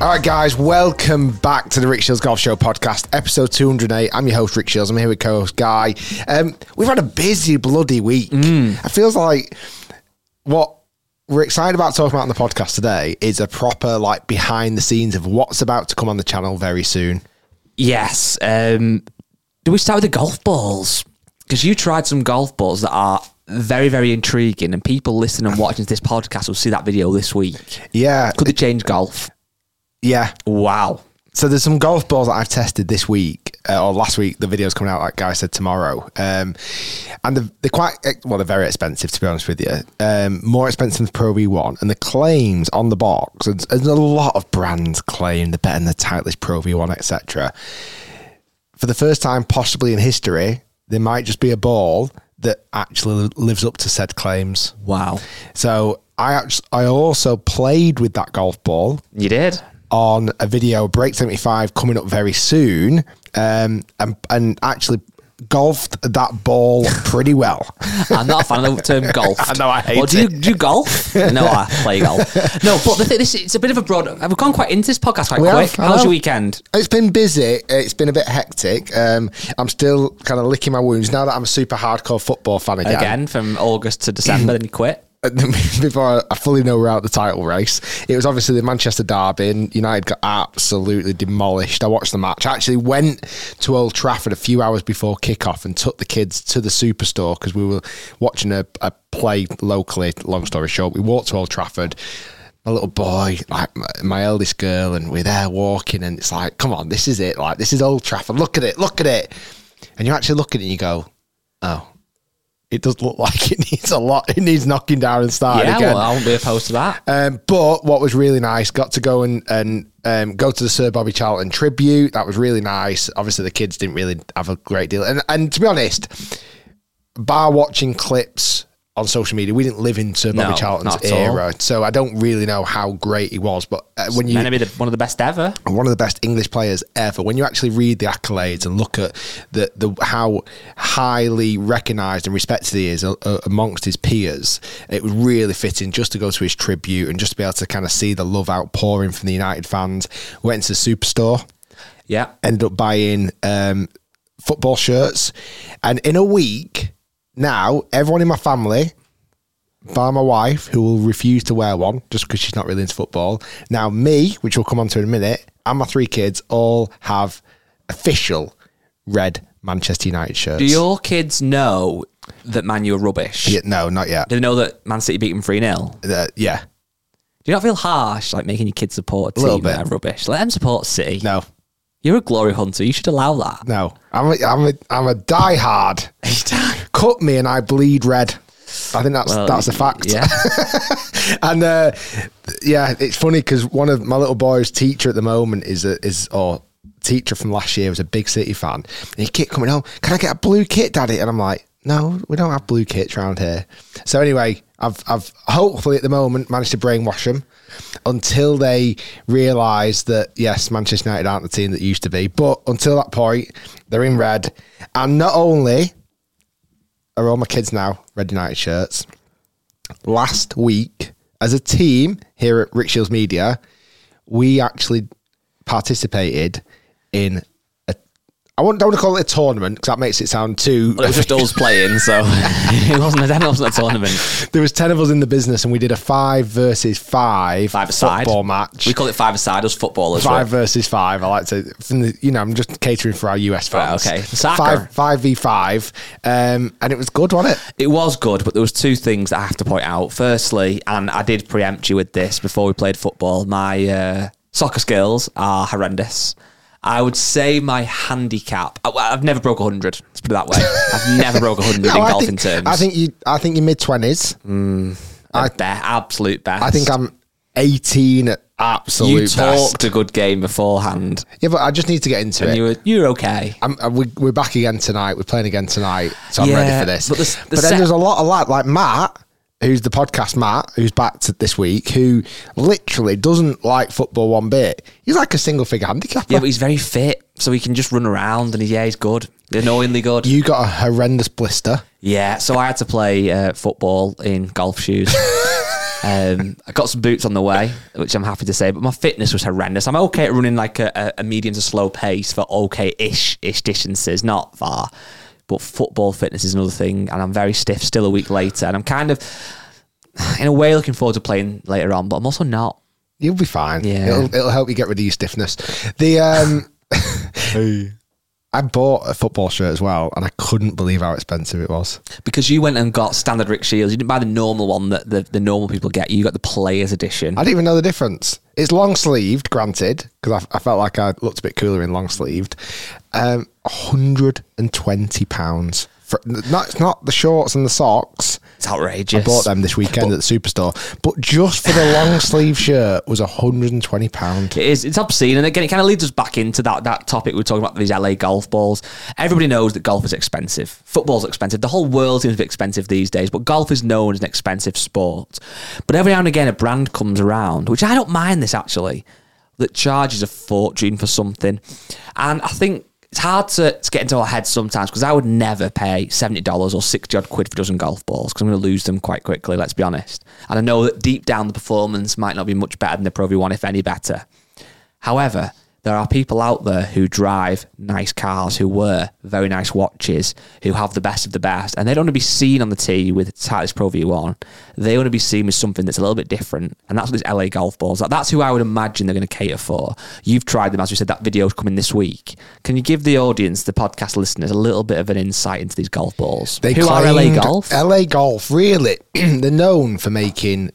All right, guys, welcome back to the Rick Shields Golf Show podcast, episode 208. I'm your host, Rick Shields. I'm here with co host Guy. Um, we've had a busy, bloody week. It feels like what we're excited about talking about on the podcast today is a proper, like, behind the scenes of what's about to come on the channel very soon. Yes. Um, do we start with the golf balls? Because you tried some golf balls that are very, very intriguing, and people listening and watching this podcast will see that video this week. Yeah. Could they change golf? Yeah. Wow. So there's some golf balls that I've tested this week uh, or last week. The video's coming out, like Guy said, tomorrow. Um, and they're, they're quite eh, well, they're very expensive to be honest with you. Um, more expensive than Pro V1, and the claims on the box. There's, there's a lot of brands claim they're better than the Titleist Pro V1, etc. For the first time, possibly in history, there might just be a ball that actually lives up to said claims. Wow. So I act- I also played with that golf ball You did? On a video break 75 coming up very soon um, and, and actually golfed that ball pretty well I'm not a fan of the term golf. I know, I hate well, do you, do you golf? no, I play golf. No, but the thing, this it's a bit of a broad. We've gone quite into this podcast quite We quick. have, I How was your weekend? it's been busy it's been a bit hectic um, i'm still kind of licking my wounds now that i'm a super hardcore football fan again, Again, from August to December, then you quit. before I fully know we're out the title race, it was obviously the Manchester Derby, and United got absolutely demolished. I watched the match. I actually went to Old Trafford a few hours before kickoff and took the kids to the superstore because we were watching a, a play locally. Long story short, we walked to Old Trafford. My little boy, like my, my eldest girl, and we're there walking, and it's like, come on, this is it. Like this is Old Trafford. Look at it, look at it. And you actually look at it, and you go, oh. It does look like it needs a lot. It needs knocking down and starting yeah, again. well, I won't be opposed to that. Um, but what was really nice, got to go and, and um, go to the Sir Bobby Charlton tribute. That was really nice. Obviously, the kids didn't really have a great deal. And, and to be honest, bar watching clips on social media, we didn't live into Bobby No, Charlton's all. era. So I don't really know how great he was. But uh, when you Meant to be the, one of the best ever. one of the best English players ever. When you actually read the accolades and look at the, the how highly recognised and respected he is uh, uh, amongst his peers, it was really fitting just to go to his tribute and just to be able to kind of see the love outpouring from the United fans. Went to the superstore, Yeah. ended up buying um, football shirts, and in a week now, everyone in my family. Bar my wife, who will refuse to wear one just because she's not really into football. Now, me, which we'll come on to in a minute, and my three kids all have official red Manchester United shirts. Do your kids know that Man U are rubbish? Yeah, no, not yet. Do they know that Man City beat them 3 0? Uh, yeah, Do you not feel harsh, like making your kids support a A little team that are rubbish? Let them support City. no, You're a glory hunter. You should allow that. no. I'm a, I'm a, I'm a diehard. Cut me and I bleed red. I think that's Well, that's a fact. Yeah. and uh, yeah, it's funny because one of my little boy's teacher at the moment is a, is or teacher from last year was a big City fan. And he kept coming home. Can I get a blue kit, Daddy? And I'm like, no, we don't have blue kits around here. So anyway, I've I've hopefully at the moment managed to brainwash them until they realise that yes, Manchester United aren't the team that used to be. But until that point, they're in red, and not only are all my kids now red United shirts last week as a team here at Rick Shields Media, we actually participated in I don't want to call it a tournament because that makes it sound too. Well, it was just us playing, so it wasn't. a, It wasn't a tournament. there was ten of us in the business, and we did a five versus five, Five aside football match. We call it five aside us footballers. Five right? versus five. I like to, from the, you know, I'm just catering for our US Right, fans. okay. Soccer. Five, five v five, um, and it was good, wasn't it? It was good, but there was two things that I have to point out. Firstly, and I did preempt you with this before we played football. My uh, soccer skills are horrendous. I would say my handicap. I, I've never broke hundred. Let's put it that way. I've never broke hundred No, in I golfing think, terms. I think you. I think you're mid twenties. I be- absolute best. I think I'm 18 at absolute You best. talked a good game beforehand, Yeah, but I just need to get into and it. you were you're okay. I'm, uh, we, we're back again tonight. We're playing again tonight, so I'm ready for this. but But, the the then set- there's a lot of lad like Matt, who's the podcast Matt, who's back to this week, who literally doesn't like football one bit. He's like a single figure handicapper. Yeah, but he's very fit, so he can just run around, and he, yeah, he's good, annoyingly good. you got a horrendous blister. Yeah, so I had to play uh, football in golf shoes. um, I got some boots on the way, which I'm happy to say, but my fitness was horrendous. I'm okay at running like a, a- medium to slow pace for okay-ish ish distances, not far. But football fitness is another thing, and I'm very stiff still a week later, and I'm kind of, in a way, looking forward to playing later on, but I'm also not. You'll be fine. Yeah. It'll, it'll help you get rid of your stiffness. The um, I bought a football shirt as well, and I couldn't believe how expensive it was. Because you went and got standard Rick Shields, you didn't buy the normal one that the, the normal people get. You got the players edition. I didn't even know the difference. It's long sleeved, granted, because I, I felt like I looked a bit cooler in long sleeved. Um, hundred and twenty pounds. For, not it's not the shorts and the socks. It's outrageous. I bought them this weekend at the superstore, but just for the long sleeve shirt was hundred and twenty pound. It is. It's obscene, and again, it kind of leads us back into that that topic we were talking about these LA golf balls. Everybody knows that golf is expensive. Football's expensive. The whole world seems to be expensive these days, but golf is known as an expensive sport. But every now and again, a brand comes around, which I don't mind this actually, that charges a fortune for something, and I think. It's hard to, to get into our heads sometimes because I would never pay seventy dollars or sixty odd quid for a dozen golf balls because I'm going to lose them quite quickly. Let's be honest. And I know that deep down the performance might not be much better than the Pro V1, if any better. However, there are people out there who drive nice cars, who wear very nice watches, who have the best of the best, and they don't want to be seen on the tee with Titleist Pro V1. They want to be seen with something that's a little bit different, and that's what these LA golf balls. That's who I would imagine they're going to cater for. You've tried them, as we said. That video's coming this week. Can you give the audience, the podcast listeners, a little bit of an insight into these golf balls? They who are LA Golf? LA Golf, really, they're known for making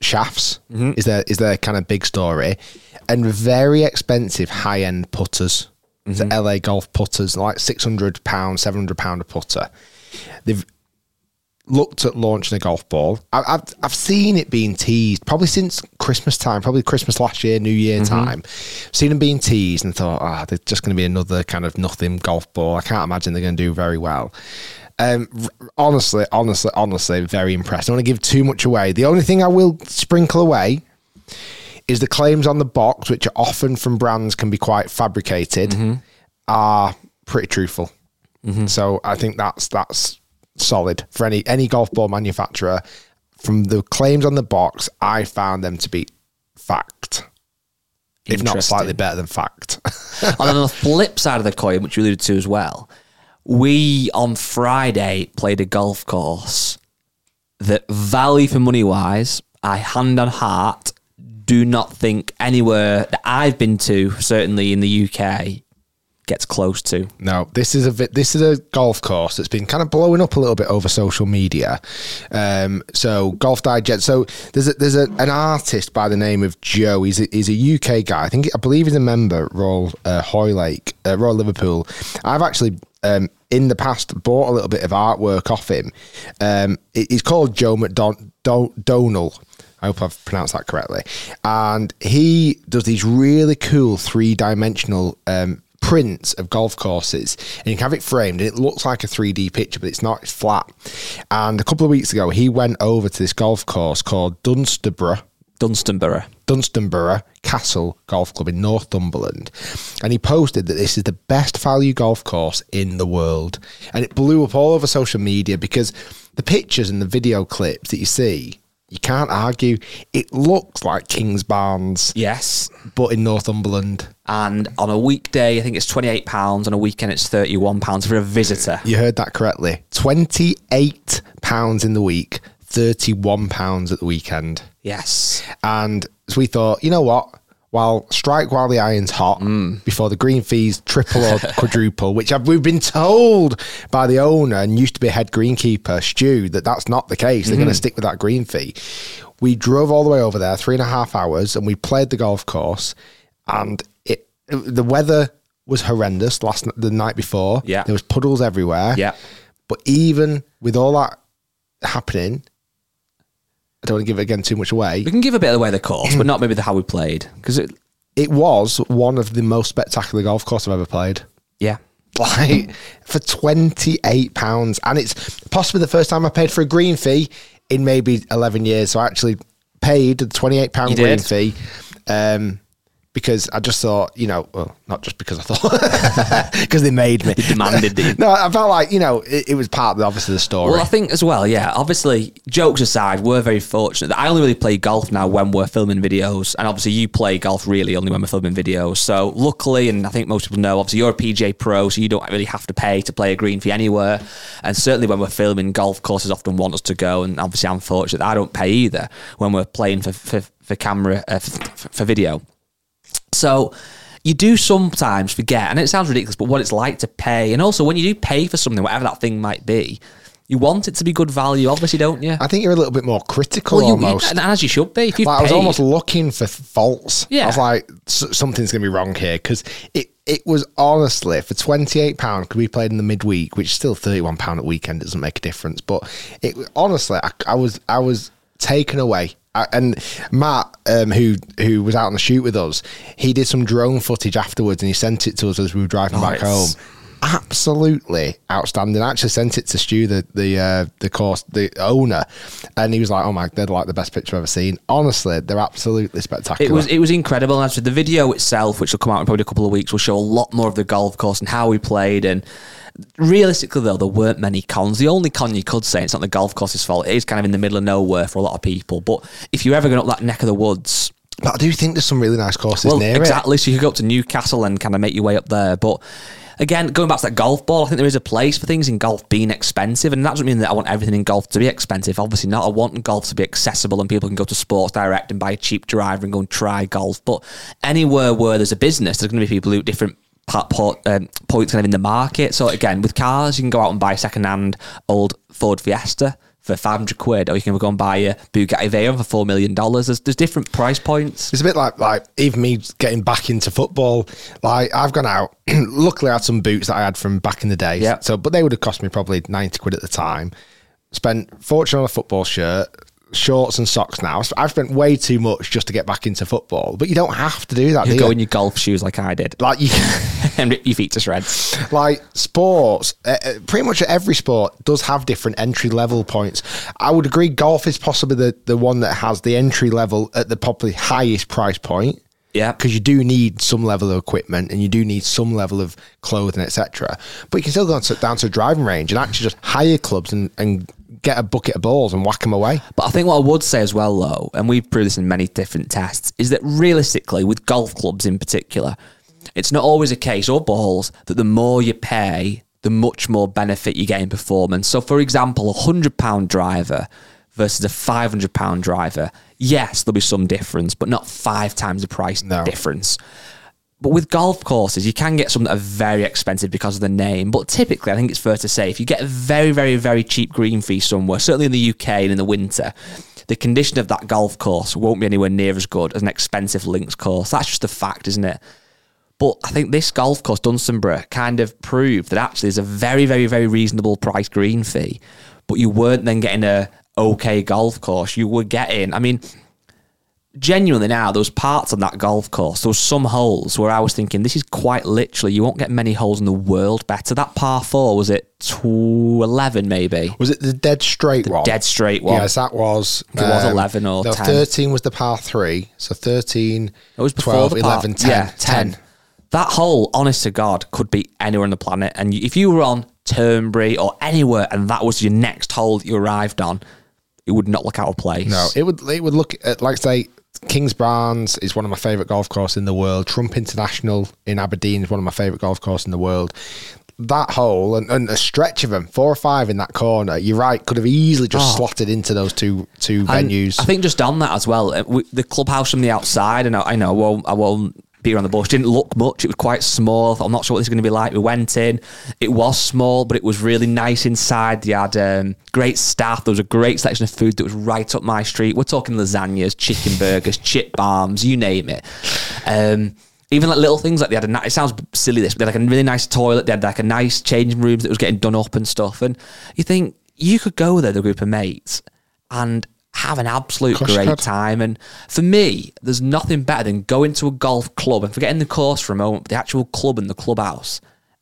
shafts. Mm-hmm. Is their is their kind of big story, and very expensive high end putters. Mm-hmm. The LA Golf putters, like six hundred pound, seven hundred pound a putter. They've looked at launching a golf ball. I, I've I've seen it being teased probably since Christmas time, probably Christmas last year, New Year Mm-hmm. time. Seen them being teased and thought, ah, they're just going to be another kind of nothing golf ball. I can't imagine they're going to do very well. Um, honestly, honestly, honestly, very impressed. I don't want to give too much away. The only thing I will sprinkle away is the claims on the box, which are often from brands can be quite fabricated, mm-hmm. are pretty truthful. Mm-hmm. So I think that's that's solid for any any golf ball manufacturer. From the claims on the box, I found them to be fact, if not slightly better than fact. and then on the flip side of the coin, which you alluded to as well, we on Friday played a golf course that value for money wise, I hand on heart do not think anywhere that I've been to, certainly in the UK, gets close to. No, this is a this is a golf course that's been kind of blowing up a little bit over social media. Um, so Golf Digest. So there's a, there's a, an artist by the name of Joe. He's a, he's a UK guy. I think I believe he's a member Royal uh, Hoylake, uh, Royal Liverpool. I've actually um, in the past bought a little bit of artwork off him. Um, it- he's called Joe McDonald. I hope I've pronounced that correctly. And he does these really cool three dimensional um, prints of golf courses. And you can have it framed and it looks like a 3D picture, but it's not, it's flat. And a couple of weeks ago, he went over to this golf course called Dunstable. Dunstanburgh. Dunstanburgh Castle Golf Club in Northumberland. And he posted that this is the best value golf course in the world. And it blew up all over social media because the pictures and the video clips that you see, you can't argue. It looks like Kingsbarns, Yes. but in Northumberland. And on a weekday, I think it's £28. On a weekend, it's £31 for a visitor. You heard that correctly. Twenty-eight pounds in the week, thirty-one pounds at the weekend. Yes. And so we thought, you know what? While strike while the iron's hot mm. before the green fees triple or quadruple, which I've, we've been told by the owner and used to be head greenkeeper Stu that that's not the case. They're going to mm-hmm. stick with that green fee. We drove all the way over there, three and a half hours, and we played the golf course. And it the weather was horrendous last the night before. Yeah. there was puddles everywhere. Yeah. But even with all that happening, I don't want to give it again too much away. We can give a bit away the course, but not maybe the how we played. Because it, It was one of the most spectacular golf courses I've ever played. yeah. Like for twenty eight pounds, and it's possibly the first time I paid for a green fee in maybe eleven years. So I actually paid the twenty eight pound green did? fee. Um, because I just thought, you know, well, not just because I thought, because they made me. They demanded you- no, I felt like, you know, it, it was part of the, obviously the story. Well, I think as well, yeah. Obviously, jokes aside, we're very fortunate that I only really play golf now when we're filming videos, and obviously you play golf really only when we're filming videos. So luckily, and I think most people know, obviously you're a PGA Pro, so you don't really have to pay to play a green fee anywhere. And certainly when we're filming, golf courses often want us to go, and obviously I'm fortunate that I don't pay either when we're playing for for, for camera uh, for, for video. So you do sometimes forget, and it sounds ridiculous, but what it's like to pay. And also, when you do pay for something, whatever that thing might be, you want it to be good value, obviously, don't you? I think you're a little bit more critical Well, you- almost. and as you should be. If Like, I was almost looking for faults. Yeah. I was like, "S- something's going to be wrong here because it, it was honestly for twenty eight pound. Because we played in the midweek, which is still thirty one pound at weekend doesn't make a difference. But it honestly, I, I was I was taken away. And Matt, um, who who was out on the shoot with us, he did some drone footage afterwards, and he sent it to us as we were driving Oh, back home absolutely outstanding. I actually sent it to Stu, the the uh, the course, the owner, and he was like, "Oh my, they're like the best picture I've ever seen." Honestly, they're absolutely spectacular. It was it was incredible. And actually, the video itself, which will come out in probably a couple of weeks, will show a lot more of the golf course and how we played. And realistically, though, there weren't many cons. The only con you could say it's not the golf course's fault. It is kind of in the middle of nowhere for a lot of people. But if you're ever going up that neck of the woods, but I do think there's some really nice courses well, near exactly. So you could go up to Newcastle and kind of make your way up there. But again, going back to that golf ball, I think there is a place for things in golf being expensive, and that doesn't mean that I want everything in golf to be expensive. Obviously not. I want golf to be accessible, and people can go to Sports Direct and buy a cheap driver and go and try golf. But anywhere where there's a business, there's going to be people who different um, points kind of in the market. So again, with cars, you can go out and buy a second-hand old Ford Fiesta. For 500 quid, or you can go and buy a Bugatti Veyron for $4 million. There's, there's different price points. It's a bit like like even me getting back into football. Like I've gone out. luckily, I had some boots that I had from back in the day. Yeah. So, but they would have cost me probably ninety quid at the time. Spent fortune on a football shirt, shorts and socks. Now I've spent way too much just to get back into football. But you don't have to do that. You do go you? in your golf shoes like I did. like you. and rip your feet to shreds. like sports, uh, pretty much every sport does have different entry level points. I would agree golf is possibly the, the one that has the entry level at the probably highest price point. Yeah. Because you do need some level of equipment and you do need some level of clothing, etc. But you can still go to, down to a driving range and actually just hire clubs and, and get a bucket of balls and whack them away. But I think what I would say as well, though, and we've proved this in many different tests, is that realistically, with golf clubs in particular, it's not always a case or balls that the more you pay, the much more benefit you get in performance. So, for example, a hundred pound driver versus a five hundred pound driver, yes, there'll be some difference, but not five times the price No. difference. But with golf courses, you can get some that are very expensive because of the name. But typically, I think it's fair to say if you get a very, very, very cheap green fee somewhere, certainly in the UK and in the winter, the condition of that golf course won't be anywhere near as good as an expensive links course. That's just a fact, isn't it? But I think this golf course, Dunstanburgh, kind of proved that actually there's a very, very, very reasonable price green fee. But you weren't then getting a okay golf course. You were getting, I mean, genuinely now, those parts on that golf course, those some holes where I was thinking, this is quite literally, you won't get many holes in the world better. That par four, was it to 11 maybe? Was it the dead straight one? Dead straight one. Yes, that was. um, It was 11 or no, 10. 13 was the par three. So 13, It was before 12, the par- 11, 10. Yeah, 10. That hole, honest to God, could be anywhere on the planet. And if you were on Turnberry or anywhere and that was your next hole that you arrived on, it would not look out of place. No, it would it would look at, like say Kingsbarns is one of my favourite golf courses in the world. Trump International in Aberdeen is one of my favourite golf courses in the world. That hole and, and a stretch of them, four or five in that corner, you're right, could have easily just Oh. slotted into those two two And venues. I think just on that as well, uh, we, the clubhouse from the outside, and I, I know I won't, I won't beat on the bush, didn't look much. It was quite small. I'm not sure what this is going to be like. We went in. It was small, but it was really nice inside. They had um, great staff. There was a great selection of food that was right up my street. We're talking lasagnas, chicken burgers, chip barms, you name it. Um, even like little things like they had a ni- it sounds silly this, but like a really nice toilet. They had like a nice changing rooms that was getting done up and stuff. And you think you could go there, a group of mates, and have an absolute you great could. time. And for me, there's nothing better than going to a golf club and forgetting the course for a moment, but the actual club and the clubhouse,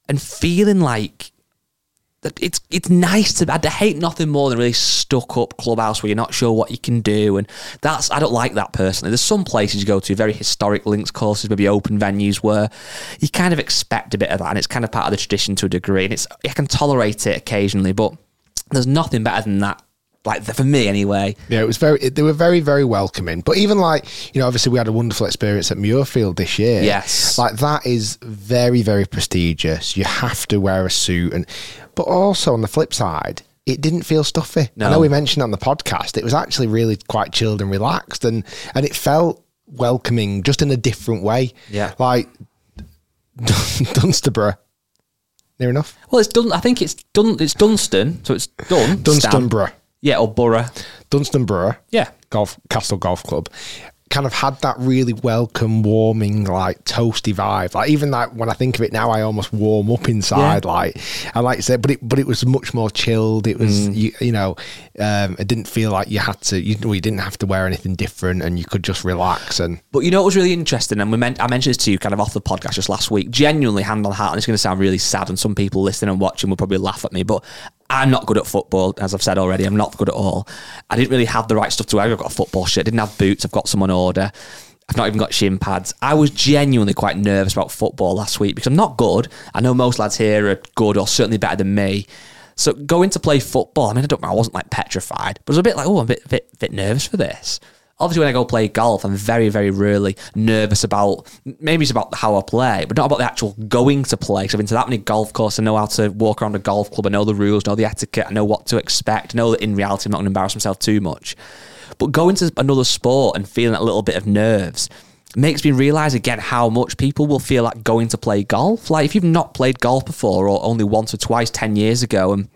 and feeling like that it's it's nice to. I hate nothing more than a really stuck up clubhouse where you're not sure what you can do, and that's I don't like that personally. There's some places you go to, very historic links courses, maybe open venues where you kind of expect a bit of that, and it's kind of part of the tradition to a degree, and it's I can tolerate it occasionally, but there's nothing better than that. Like for me, anyway. Yeah, it was very. It, they were very, very welcoming. But even like you know, obviously we had a wonderful experience at Muirfield this year. Yes. like that is very, very prestigious. You have to wear a suit, and but also on the flip side, it didn't feel stuffy. No. I know we mentioned on the podcast, it was actually really quite chilled and relaxed, and and it felt welcoming just in a different way. Yeah. like Dunsterborough. Near enough. Well, it's done. I think it's done. It's Dunstan, so it's done. Dunstanburgh. Yeah, or Borough. Dunstanburgh. Yeah. golf Castle Golf Club kind of had that really welcome, warming, like toasty vibe. Like even like when I think of it now, I almost warm up inside. Yeah. Like and like I said, but it but it was much more chilled. It was Mm. you, you know, um, it didn't feel like you had to. You, well, you didn't have to wear anything different, and you could just relax and. But you know it was really interesting, and we meant I mentioned this to you kind of off the podcast just last week. Genuinely, hand on heart, and it's going to sound really sad, and some people listening and watching will probably laugh at me, but I'm not good at football, as I've said already. I'm not good at all. I didn't really have the right stuff to wear. I've got a football shirt. I didn't have boots. I've got some on order. I've not even got shin pads. I was genuinely quite nervous about football last week because I'm not good. I know most lads here are good or certainly better than me. So going to play football, I mean, I don't. know. I wasn't like petrified, but I was a bit like, oh, I'm a bit, bit, bit nervous for this. Obviously, when I go play golf, I'm very, very rarely nervous about. Maybe it's about how I play, but not about the actual going to play. Because I've been to that many golf courses, I know how to walk around a golf club. I know the rules, know the etiquette. I know what to expect. I know that in reality, I'm not going to embarrass myself too much. But going to another sport and feeling that little bit of nerves makes me realize again how much people will feel like going to play golf. Like if you've not played golf before or only once or twice 10 years ago and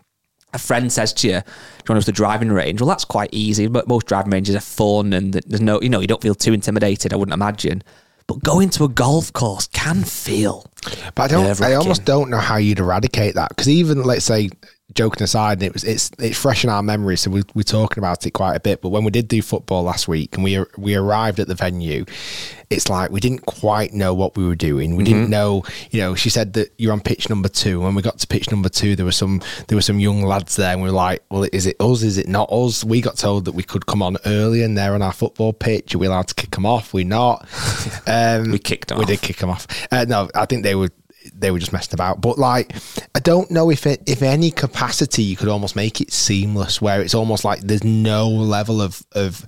a friend says to you, Do you want to go to the driving range? Well, that's quite easy, but most driving ranges are fun and there's no, you know, you don't feel too intimidated, I wouldn't imagine. But going to a golf course can feel. But I don't. I almost don't know how you'd eradicate that because even let's say, joking aside, and it was it's it's fresh in our memory, so we we're talking about it quite a bit. But when we did do football last week and we we arrived at the venue, it's like we didn't quite know what we were doing. We Mm-hmm. didn't know. You know, she said that you're on pitch number two. When we got to pitch number two, there were some there were some young lads there, and we were like, well, is it us? Is it not us? We got told that we could come on early, and they're on our football pitch. Are we allowed to kick them off? We're not. Um, We kicked 'em We did kick them off. Uh, no, I think they were they were just messing about. But like, I don't know if it, if any capacity you could almost make it seamless, where it's almost like there's no level of of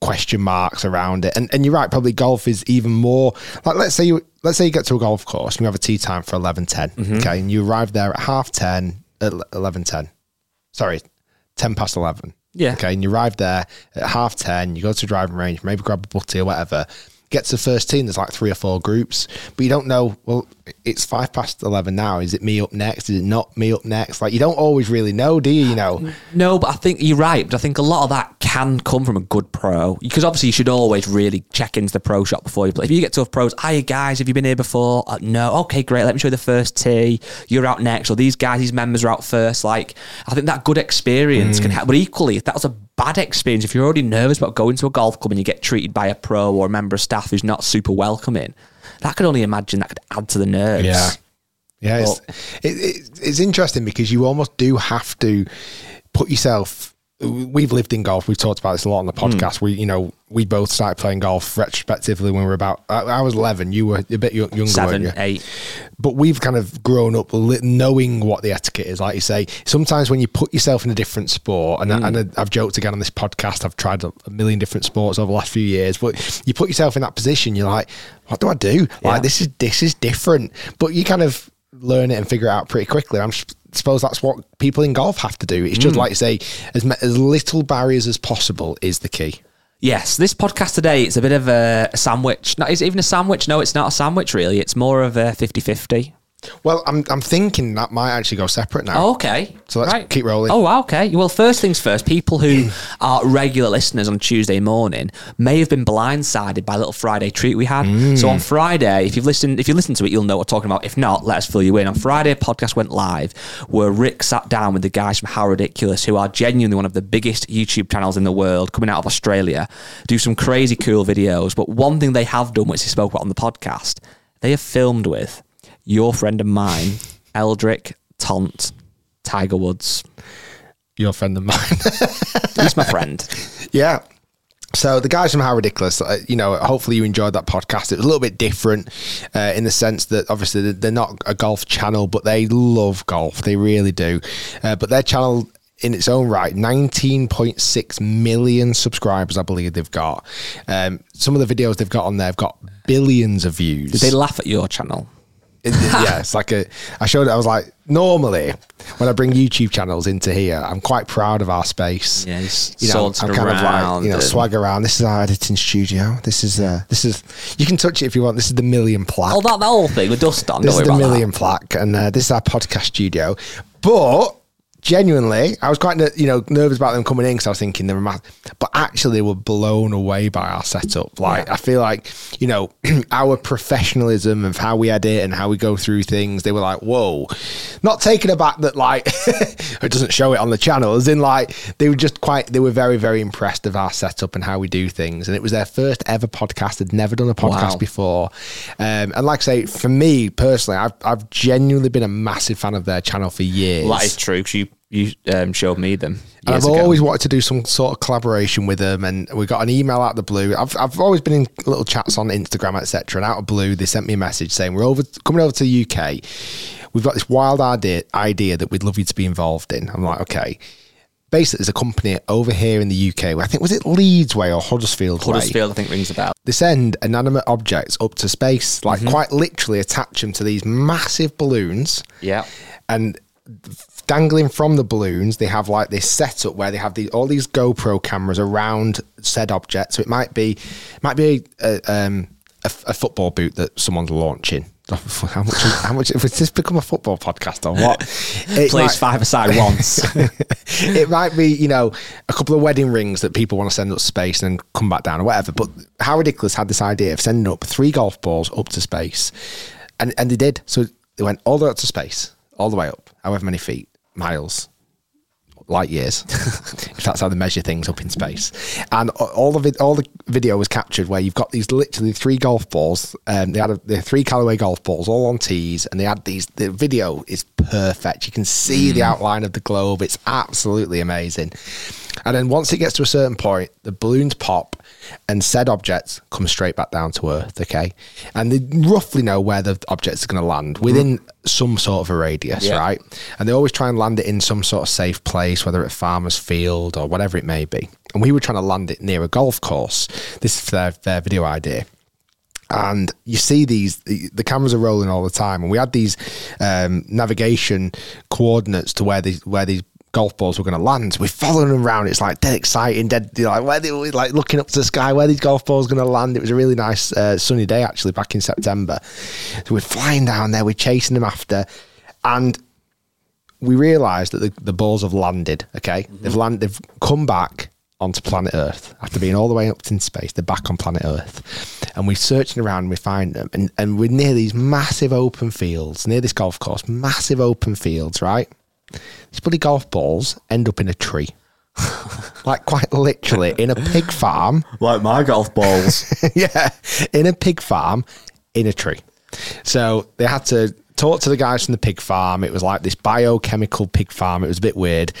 question marks around it. And and you're right, probably golf is even more like let's say you let's say you get to a golf course and you have a tee time for eleven Mm-hmm. okay, and you arrive there at half ten at eleven ten. Sorry, ten past eleven. Yeah. Okay, and you arrive there at half ten, you go to the driving range, maybe grab a butty or whatever. Get to the first team, there's like three or four groups, but you don't know, well, it's five past 11 now. Is it me up next? Is it not me up next? Like, you don't always really know, do you? You know, No, but I think you're right. But I think a lot of that can come from a good pro because obviously you should always really check into the pro shop before you play. If you get to a pros, hiya guys, have you been here before? Uh, no, okay, great. Let me show you the first tee. You're out next, or these guys, these members are out first. Like I think that good experience can help. But equally, if that was a bad experience, if you're already nervous about going to a golf club and you get treated by a pro or a member of staff who's not super welcoming, that could only imagine that could add to the nerves. Yeah. Yeah, it's, it, it, it's interesting because you almost do have to put yourself we've lived in golf. We've talked about this a lot on the Hmm. podcast. We, you know, we both started playing golf retrospectively when we were about. I, I was eleven. You were a bit yo- younger, Seven, weren't you? eight. But we've kind of grown up knowing what the etiquette is. Like you say, sometimes when you put yourself in a different sport, and, and I've joked again on this podcast, I've tried a, a million different sports over the last few years, but you put yourself in that position, you're like, what do I do? Yeah. Like this is this is different. But you kind of learn it and figure it out pretty quickly. I'm suppose that's what people in golf have to do. It's just hmm. like you say, as as little barriers as possible is the key. Yes, this podcast today it's a bit of a sandwich. Not is it even a sandwich? No, it's not a sandwich really. It's more of a 50-50. Well, I'm I'm thinking that might actually go separate now. Oh, okay. So let's keep rolling. Oh, wow, okay. Well, first things first, people who are regular listeners on Tuesday morning may have been blindsided by a little Friday treat we had. So on mm. Friday, if you've listened, if you listen to it, you'll know what we're talking about. If not, let us fill you in. On Friday, a podcast went live where Rick sat down with the guys from How Ridiculous, who are genuinely one of the biggest YouTube channels in the world, coming out of Australia, do some crazy cool videos. But one thing they have done, which they spoke about on the podcast, they have filmed with your friend and mine, Eldrick Tont, Tiger Woods. Your friend of mine. He's my friend. Yeah. So the guys from How Ridiculous, uh, you know, hopefully you enjoyed that podcast. It was a little bit different uh, in the sense that obviously they're- they're not a golf channel, but they love golf. They really do. Uh, but their channel in its own right, 19.6 million subscribers, I believe they've got. Um, some of the videos they've got on there have got billions of views. Did they laugh at your channel? It- yeah, it's like a. I showed it. I was like, normally when I bring YouTube channels into here, I'm quite proud of our space. Yeah, you know, I'm kind of like around you know swag around. This is our editing studio. This is uh, this is. You can touch it if you want. This is the million plaque. Oh, that, that whole thing with dust on. this is the million plaque, and uh, this is our podcast studio. But genuinely, I was quite you know nervous about them coming in because I was thinking they were math, but actually they were blown away by our setup. Like I feel like you know our professionalism of how we edit and how we go through things. They were like, whoa, not taken aback that like it doesn't show it on the channel. As in like they were just quite they were very very impressed of our setup and how we do things. And it was their first ever podcast. They'd never done a podcast Wow. before. Um, and like I say, for me personally, I've I've genuinely been a massive fan of their channel for years. that. Is true because you you um, showed me them. And I've ago. always wanted to do some sort of collaboration with them, and we got an email out of the blue. I've, I've always been in little chats on Instagram, etc. And out of blue, they sent me a message saying we're over coming over to the UK. We've got this wild idea idea that we'd love you to be involved in. I'm like, okay. Basically, there's a company over here in the UK. I think was it Leeds Way or Huddersfield Way. Huddersfield, I think, rings a bell. They send inanimate objects up to space, like Mm-hmm. quite literally attach them to these massive balloons Yeah. and dangling from the balloons they have like this setup where they have the, all these GoPro cameras around said object so it might be might be a, um, a, a football boot that someone's launching how much how much has this become a football podcast or what It Plays five aside once. it might be, you know, a couple of wedding rings that people want to send up space and then come back down or whatever. But how ridiculous had this idea of sending up three golf balls up to space. And and they did. So they went all the way up to space, all the way up, however many feet, miles, light years, if that's how they measure things up in space. And all the all the video was captured where you've got these literally three golf balls. Um, they had a, the three Callaway golf balls all on tees, and they had these. The video is perfect. You can see the outline of the globe. It's absolutely amazing. And then once it gets to a certain point, the balloons pop, and said objects come straight back down to Earth. Okay, and they roughly know where the objects are going to land within some sort of a radius, Yeah. right? And they always try and land it in some sort of safe place, whether at farmer's field or whatever it may be. And we were trying to land it near a golf course. This is their, their video idea. And you see these, the the cameras are rolling all the time. And we had these um, navigation coordinates to where these, where these golf balls were going to land. We're following them around. It's like dead exciting, dead, you know, like where they were like looking up to the sky, where these golf balls going to land. It was a really nice uh, sunny day actually back in September. So we're flying down there, we're chasing them after. And we realised that the, the balls have landed. Okay, they've landed. They've come back onto planet Earth after being all the way up in space. They're back on planet Earth, and we're searching around. and We find them, and and we're near these massive open fields, near this golf course. Massive open fields, right? These bloody golf balls end up in a tree. like quite literally in a pig farm like my golf balls. yeah, in a pig farm in a tree. So they had to talked to the guys from the pig farm. It was like this biochemical pig farm. It was a bit weird,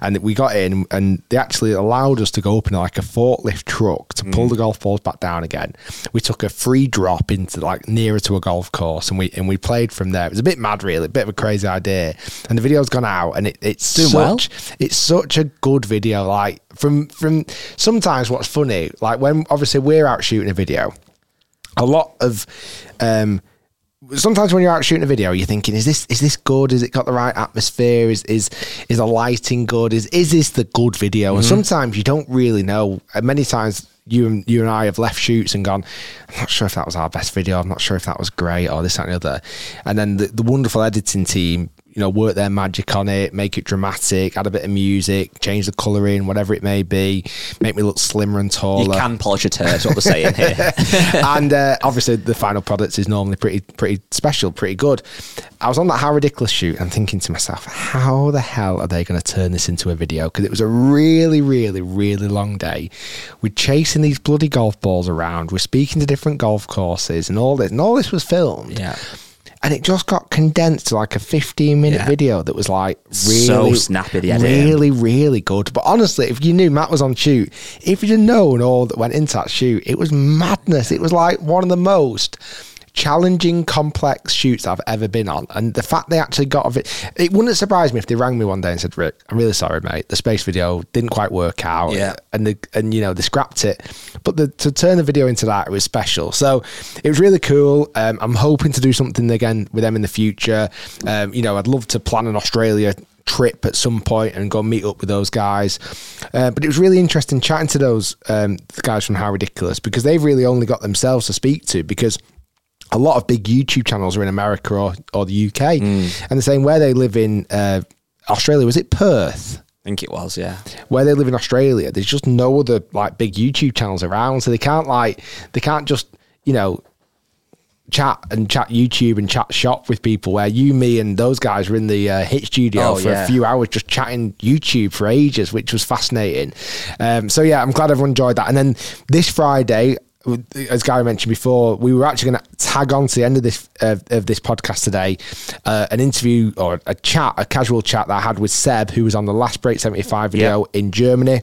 and we got in, and they actually allowed us to go up in like a forklift truck to pull the golf balls back down again. We took a free drop into like nearer to a golf course, and we and we played from there. It was a bit mad, really, a bit of a crazy idea. And the video's gone out, and it, it's Doing well. such it's such a good video. Like from from sometimes what's funny, like when obviously we're out shooting a video, a lot of um sometimes when you're out shooting a video you're thinking is this is this good? Is it got the right atmosphere? Is is is the lighting good? Is is this the good video? And mm-hmm. sometimes you don't really know. And many times you and you and I have left shoots and gone I'm not sure if that was our best video. I'm not sure if that was great or this that, and the other. And then the, the wonderful editing team you know, work their magic on it, make it dramatic, add a bit of music, change the colouring, whatever it may be, make me look slimmer and taller. You can polish your turd, is what we're saying here. and uh, obviously, the final product is normally pretty, pretty special, pretty good. I was on that How Ridiculous shoot and thinking to myself, how the hell are they going to turn this into a video? Because it was a really, really, really long day. We're chasing these bloody golf balls around. We're speaking to different golf courses and all this. And all this was filmed. yeah. And it just got condensed to like a 15 minute Yeah. video that was like really So snappy, the really, really good. But honestly, if you knew Matt was on shoot, if you'd have known all that went into that shoot, it was madness. It was like one of the most challenging, complex shoots I've ever been on. And the fact they actually got of it, it wouldn't surprise me if they rang me one day and said, Rick, I'm really sorry, mate. The space video didn't quite work out. Yeah. And, the, and you know, they scrapped it. But the, to turn the video into that, it was special. So it was really cool. Um, I'm hoping to do something again with them in the future. Um, you know, I'd love to plan an Australia trip at some point and go meet up with those guys. Uh, but it was really interesting chatting to those um, guys from How Ridiculous because they've really only got themselves to speak to because a lot of big YouTube channels are in America or, or the UK. And they're saying where they live in uh, Australia, was it Perth? I think it was, yeah. Where they live in Australia, there's just no other like big YouTube channels around. So they can't like, they can't just, you know, chat and chat YouTube and chat shop with people where you, me, and those guys were in the uh, hit studio Oh, for yeah. a few hours just chatting YouTube for ages, which was fascinating. Um, so yeah, I'm glad everyone enjoyed that. And then this Friday, as Gary mentioned before, we were actually going to tag on to the end of this uh, of this podcast today, uh, an interview or a chat, a casual chat that I had with Seb, who was on the last Break 75 video in Germany.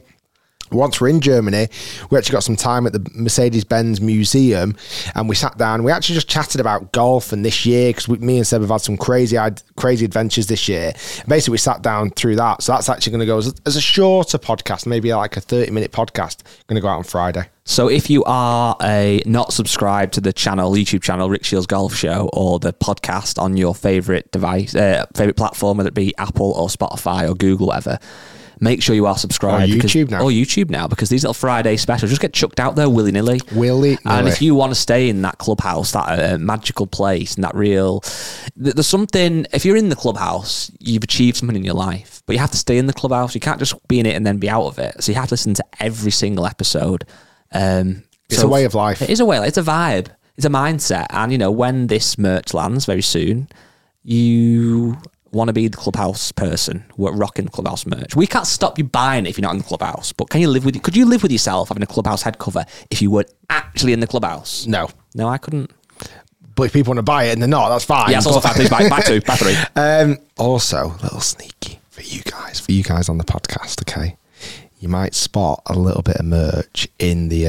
Once we're in Germany, we actually got some time at the Mercedes Benz Museum and we sat down. We actually just chatted about golf and this year because me and Seb have had some crazy, crazy adventures this year. Basically, we sat down through that. So that's actually going to go as a, as a shorter podcast, maybe like a 30 minute podcast, going to go out on Friday. So if you are a not subscribed to the channel, YouTube channel, Rick Shields Golf Show, or the podcast on your favorite device, uh, favorite platform, whether it be Apple or Spotify or Google, whatever, make sure you are subscribed. Or because- YouTube now. Or YouTube now, because these little Friday specials just get chucked out there willy nilly. Willy-nilly. And if you want to stay in that clubhouse, that uh, magical place, and that real, th- there's something. If you're in the clubhouse, you've achieved something in your life, but you have to stay in the clubhouse. You can't just be in it and then be out of it. So you have to listen to every single episode. Um, It's so a way of life. It is a way. It's a vibe. It's a mindset. And you know, when this merch lands very soon, you want to be the clubhouse person who are rocking the clubhouse merch. We can't stop you buying it if you're not in the clubhouse. But can you live with? Could you live with yourself having a clubhouse head cover if you weren't actually in the clubhouse? No. No, I couldn't. But if people want to buy it and they're not, that's fine. Yeah, it's also factory. Buy, buy two, buy three. Um, also, a little sneaky for you guys, for you guys on the podcast, okay? You might spot a little bit of merch in the.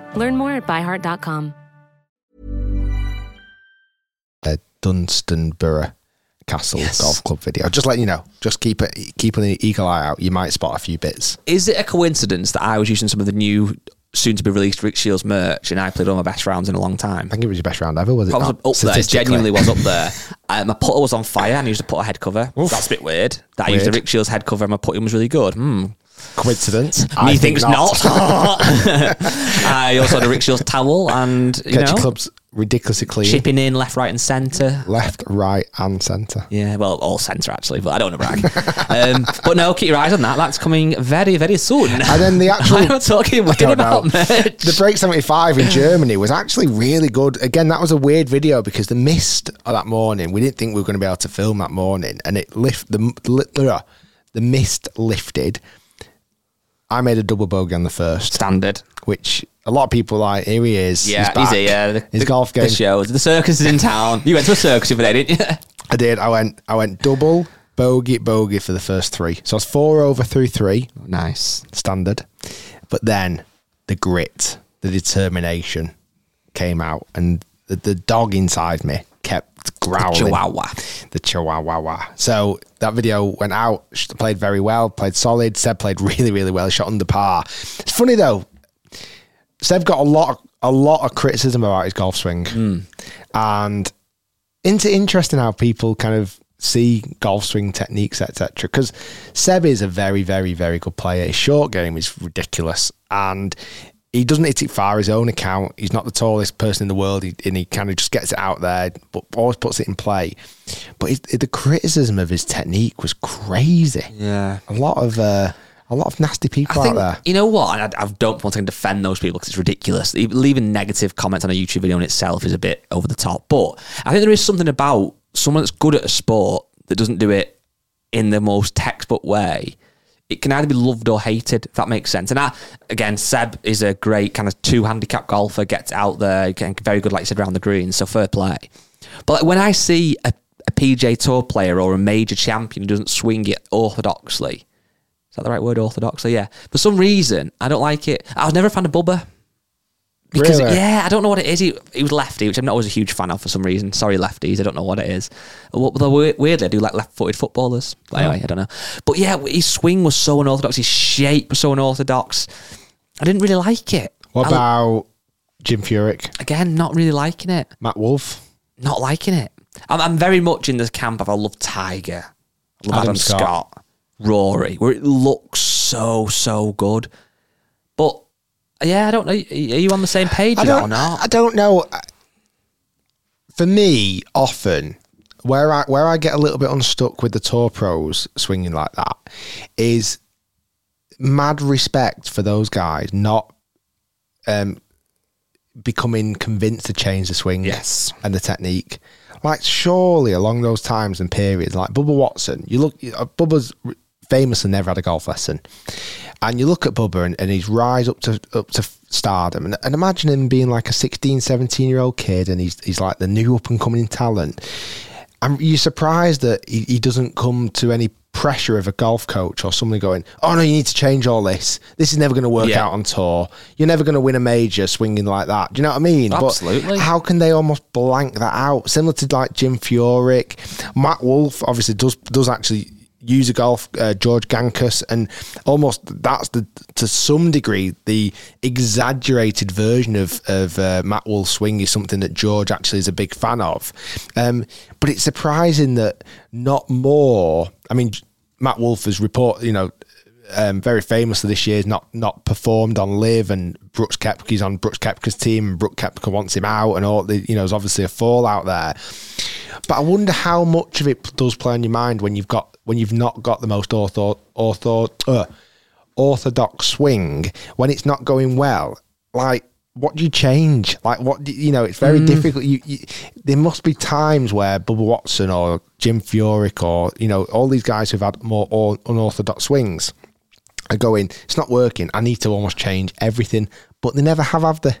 Learn more at byheart.com. uh, Dunstanburgh Castle Yes. Golf Club video. Just let you know. Just keep it, keep an eagle eye out. You might spot a few bits. Is it a coincidence that I was using some of the new, soon to be released Rick Shields merch and I played one of my best rounds in a long time? I think it was your best round ever, was it? I was not? up there. Genuinely was up there. Uh, my putter was on fire and I used to put a head cover. That's a bit weird. That I used the Rick Shields head cover and my putting was really good. Hmm. Coincidence? I think Methinks not. I also had a Rick Shields towel and, you Get know, clubs ridiculously clean. chipping in left, right, and centre. Left, right, and centre. Yeah, well, all centre actually, but I don't want to brag. um, but no, keep your eyes on that. That's coming very, very soon. And then the actual. I'm not talking I weird don't about know. merch. The Break 75 in Germany was actually really good. Again, that was a weird video because the mist of that morning, we didn't think we were going to be able to film that morning. And it lift the, li- the mist lifted. I made a double bogey on the first, Standard. which a lot of people like, here he is. Yeah, he's, he's, here. The, His the, golf game. The shows. The circus is in town. You went to a circus the other day, didn't you? I did. I went. I went double bogey bogey for the first three. So I was four over through three, nice. standard. But then the grit, the determination came out, and the, the dog inside me kept growling. Chihuahua. The chihuahua. So that video went out. Played very well. Played solid. Seb played really, really well. Shot under par. It's funny though. Seb got a lot, of, a lot of criticism about his golf swing, hmm. and it's interesting how people kind of see golf swing techniques, etc. Because Seb is a very, very, very good player. His short game is ridiculous, and he doesn't hit it far his own account. He's not the tallest person in the world, he, and he kind of just gets it out there, but always puts it in play. But his, the criticism of his technique was crazy. Yeah. A lot of uh, a lot of nasty people I think, out there. you know what? I, I don't want to defend those people because it's ridiculous. Leaving negative comments on a YouTube video in itself is a bit over the top. But I think there is something about someone that's good at a sport that doesn't do it in the most textbook way. It can either be loved or hated, if that makes sense. And I, again, Seb is a great kind of two handicap golfer, gets out there, very good, like you said, around the greens, so fair play. But like, when I see a, a PGA Tour player or a major champion who doesn't swing it orthodoxly, is that the right word, orthodoxly? Yeah. For some reason, I don't like it. I was never found a fan of Bubba. Because, Really? yeah, I don't know what it is. He, he was lefty, which I'm not always a huge fan of for some reason. Sorry, lefties. I don't know what it is. Well, weirdly, I do like left footed footballers. But Oh. anyway, I don't know. But yeah, his swing was so unorthodox. His shape was so unorthodox. I didn't really like it. What I- about Jim Furyk, again, not really liking it. Matt Wolff? Not liking it. I'm, I'm very much in the camp of I love Tiger, I love Adam Adam, Scott. Scott. Rory, where it looks so so good. Yeah, I don't know. Are you on the same page I or don't. I don't know. For me, often where I where I get a little bit unstuck with the tour pros swinging like that is mad respect for those guys not um, becoming convinced to change the swing Yes. and the technique. Like surely along those times and periods, like Bubba Watson, you look, uh, Bubba's famously never had a golf lesson, and you look at Bubba and, and his rise up to up to stardom, and, and imagine him being like a 16, 17 year old kid, and he's he's like the new up and coming talent. And you're surprised that he, he doesn't come to any pressure of a golf coach or somebody going, "Oh no, you need to change all this. This is never going to work Yeah. out on tour. You're never going to win a major swinging like that." Do you know what I mean? Absolutely. But how can they almost blank that out? Similar to like Jim Furyk, Matt Wolff obviously does does actually user golf, uh, George Gankas, and almost that's the to some degree the exaggerated version of of uh, Matt Wolff's swing is something that George actually is a big fan of. Um, but it's surprising that not more. I mean, Matt Wolff has report, you know, um, very famously this year, not not performed on LIV, and Brooks Koepka's on Brooks Koepka's team, and Brooks Koepka wants him out, and all the you know, there's obviously a fallout there. But I wonder how much of it does play on your mind when you've got when you've not got the most ortho, ortho, uh, orthodox swing when it's not going well. Like, what do you change? Like, what do, you know? It's very difficult. You, you, there must be times where Bubba Watson or Jim Furyk or you know all these guys who've had more or, unorthodox swings are going. It's not working. I need to almost change everything, but they never have, have they?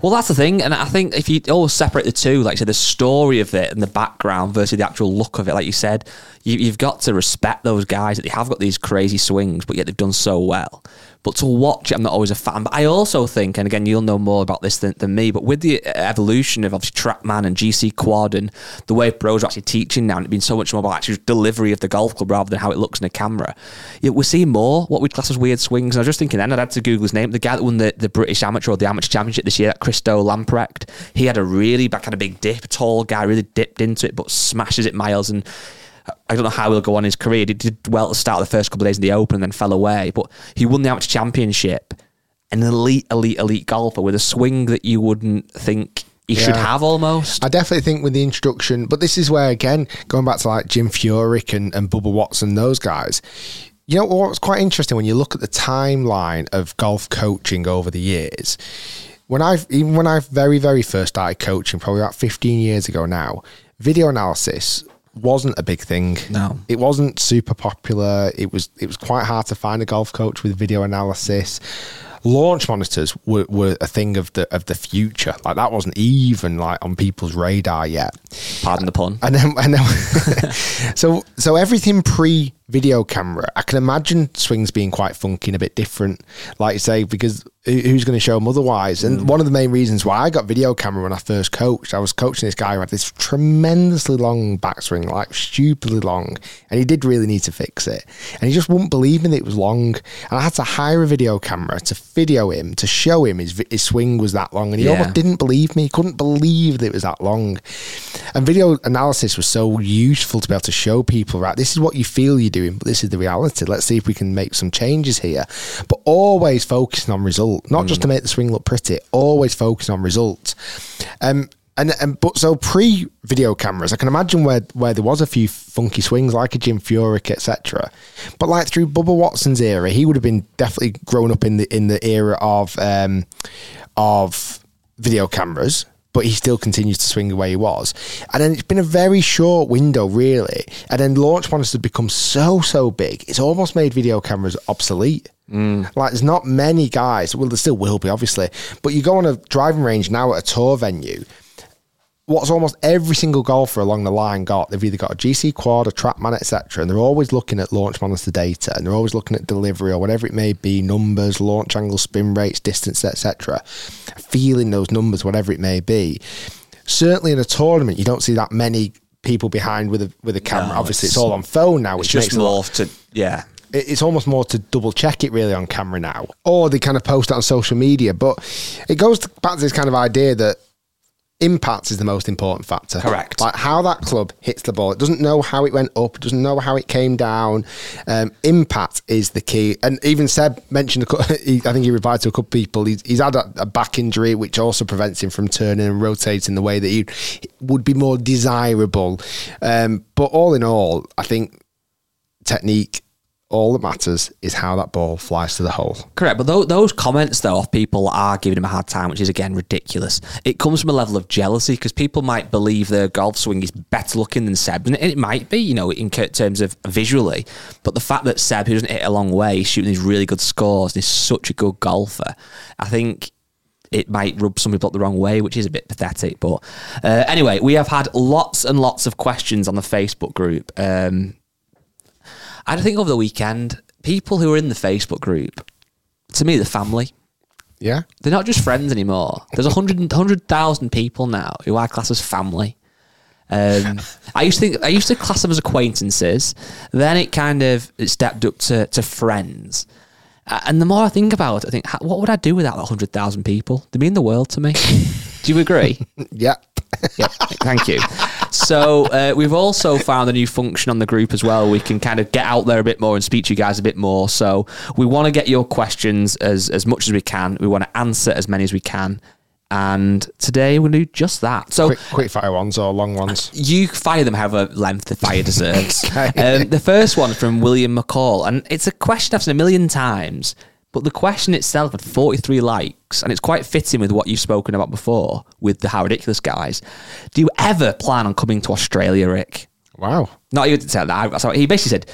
Well, that's the thing, and I think if you always separate the two, like say the story of it and the background versus the actual look of it, like you said, you, you've got to respect those guys that they have got these crazy swings, but yet they've done so well. But to watch it, I'm not always a fan. But I also think, and again, you'll know more about this than, than me, but with the evolution of obviously TrackMan and GC Quad and the way pros are actually teaching now, and it's been so much more about actually delivery of the golf club rather than how it looks in a camera, we're seeing more what we'd class as weird swings. And I was just thinking then, I'd had to Google his name, the guy that won the, the British Amateur or the Amateur Championship this year, Christo Lamprecht, he had a really back, kind of big dip, tall guy, really dipped into it, but smashes it miles and I don't know how he'll go on his career. He did well at the start of the first couple of days in the Open and then fell away. But he won the Amateur Championship, an elite, elite, elite golfer with a swing that you wouldn't think he should have almost. I definitely think with the introduction, but this is where again going back to like Jim Furyk and, and Bubba Watson, those guys. You know what's quite interesting when you look at the timeline of golf coaching over the years. When I even when I very very first started coaching, probably about fifteen years ago now, video analysis wasn't a big thing. No. it wasn't super popular. It was it was quite hard to find a golf coach with video analysis. Launch monitors were, were a thing of the of the future. Like that wasn't even like on people's radar yet. Pardon the pun. And then, and then so so everything pre video camera, I can imagine swings being quite funky and a bit different. Like you say, because who's going to show them otherwise? And mm. one of the main reasons why I got video camera when I first coached, I was coaching this guy who had this tremendously long backswing, like stupidly long, and he did really need to fix it. And he just wouldn't believe me that it was long. And I had to hire a video camera to video him to show him his, his swing was that long, and he Yeah. almost didn't believe me. He couldn't believe that it was that long. And video analysis was so useful to be able to show people, right, this is what you feel you're doing, but this is the reality. Let's see if we can make some changes here. But always focusing on result, not just to make the swing look pretty, always focusing on results. Um, and, and but so pre video cameras, I can imagine where where there was a few funky swings like a Jim Furyk, etc. But like through Bubba Watson's era, he would have been definitely grown up in the in the era of um, of video cameras, but he still continues to swing the way he was. And then it's been a very short window, really. And then launch monitors have become so, so big, it's almost made video cameras obsolete. Mm. Like, there's not many guys, well, there still will be, obviously, but you go on a driving range now at a tour venue. What's almost every single golfer along the line got? They've either got a GC quad, a TrackMan, etc., and they're always looking at launch monitor data, and they're always looking at delivery or whatever it may be, numbers, launch angle, spin rates, distance, etc. Feeling those numbers, whatever it may be. Certainly in a tournament, you don't see that many people behind with a with a camera. No, Obviously, it's, it's- all on phone now, It's which just makes lot- more to, yeah. it's almost more to double check it really on camera now, or they kind of post it on social media. But it goes back to this kind of idea that impact is the most important factor. Correct. Like how that club hits the ball. It doesn't know how it went up. Doesn't know how it came down. Um, impact is the key. And even Seb mentioned, a he, I think he replied to a couple of people. He's, he's had a, a back injury, which also prevents him from turning and rotating the way that he would be more desirable. Um, but all in all, I think technique. All that matters is how that ball flies to the hole. Correct, but those, those comments though of people are giving him a hard time, which is again ridiculous. It comes from a level of jealousy because people might believe their golf swing is better looking than Seb, and it might be, you know, in terms of visually. But the fact that Seb, who doesn't hit a long way, shooting these really good scores and is such a good golfer, I think it might rub some people up the wrong way, which is a bit pathetic. But uh, anyway, we have had lots and lots of questions on the Facebook group. Um, I think over the weekend, people who are in the Facebook group, to me, the family. Yeah. They're not just friends anymore. There's 100 100,000 people now who I class as family. Um, I used to think I used to class them as acquaintances. Then it kind of it stepped up to to friends. Uh, and the more I think about it, I think, "Ha- what would I do without that hundred thousand people? They mean the world to me. do you agree? Yeah. yeah, thank you. So uh, we've also found a new function on the group as well. We can kind of get out there a bit more and speak to you guys a bit more. So we want to get your questions as as much as we can. We want to answer as many as we can. And today to do just that. So Quick, quick fire ones or long ones. you fire them however length the fire deserves. Okay. um, the first one from William McCall, and it's a question I've seen a million times, but the question itself had 43 likes, and it's quite fitting with what you've spoken about before with the How Ridiculous guys. Do you ever plan on coming to Australia, Rick? Wow. Not even to say that. So he basically said,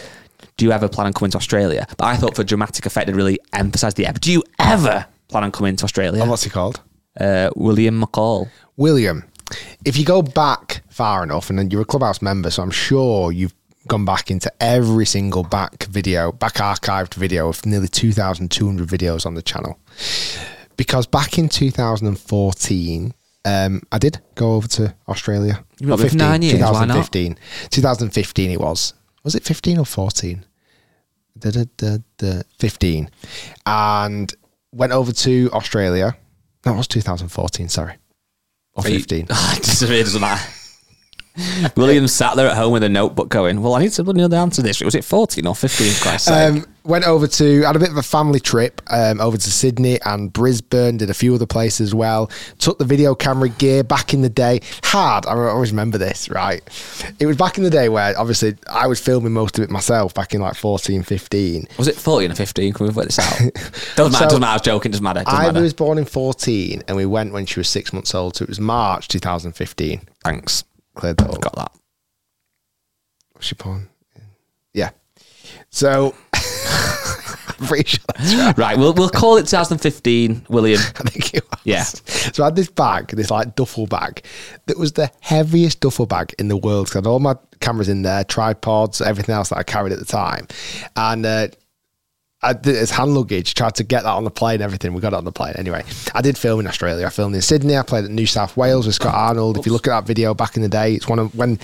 "Do you ever plan on coming to Australia?" But I thought for dramatic effect, it really emphasised the ever. Do you ever plan on coming to Australia? And what's he called? Uh, William McCall. William. If you go back far enough, and then you're a clubhouse member, so I'm sure you've gone back into every single back video, back archived video of nearly 2,200 videos on the channel. Because back in 2014, um, I did go over to Australia. You've been over nine years, why not? 2015. 2015 it was. Was it 15 or 14? Da, da, da, da, 15. And went over to Australia. That was 2014, sorry. Or Are 15. it doesn't, it doesn't matter. William sat there at home with a notebook going, Well, I need to know the answer to this. Was it 14 or 15, for Christ's sake? Um, went over to had a bit of a family trip um, over to Sydney and Brisbane. Did a few other places as well. Took the video camera gear back in the day. Had I always remember this right? It was back in the day where obviously I was filming most of it myself back in like 14, 15. was it 14 or 15? Can we work this out? Doesn't matter. So, doesn't matter. I was joking. Doesn't matter. Doesn't I matter. was born in 14 and we went when she was six months old. So it was March 2015. Thanks. Cleared that up. Got that. Was she born? Yeah. So I'm pretty sure that's right. Right. We'll, we'll call it 2015, William. I think it was. Yeah. So I had this bag, this like duffel bag, that was the heaviest duffel bag in the world. 'cause I had all my cameras in there, tripods, everything else that I carried at the time, and. Uh, I did as hand luggage, tried to get that on the plane, everything. We got it on the plane. Anyway, I did film in Australia. I filmed in Sydney. I played at New South Wales with Scott Arnold. If you look at that video back in the day, it's one of when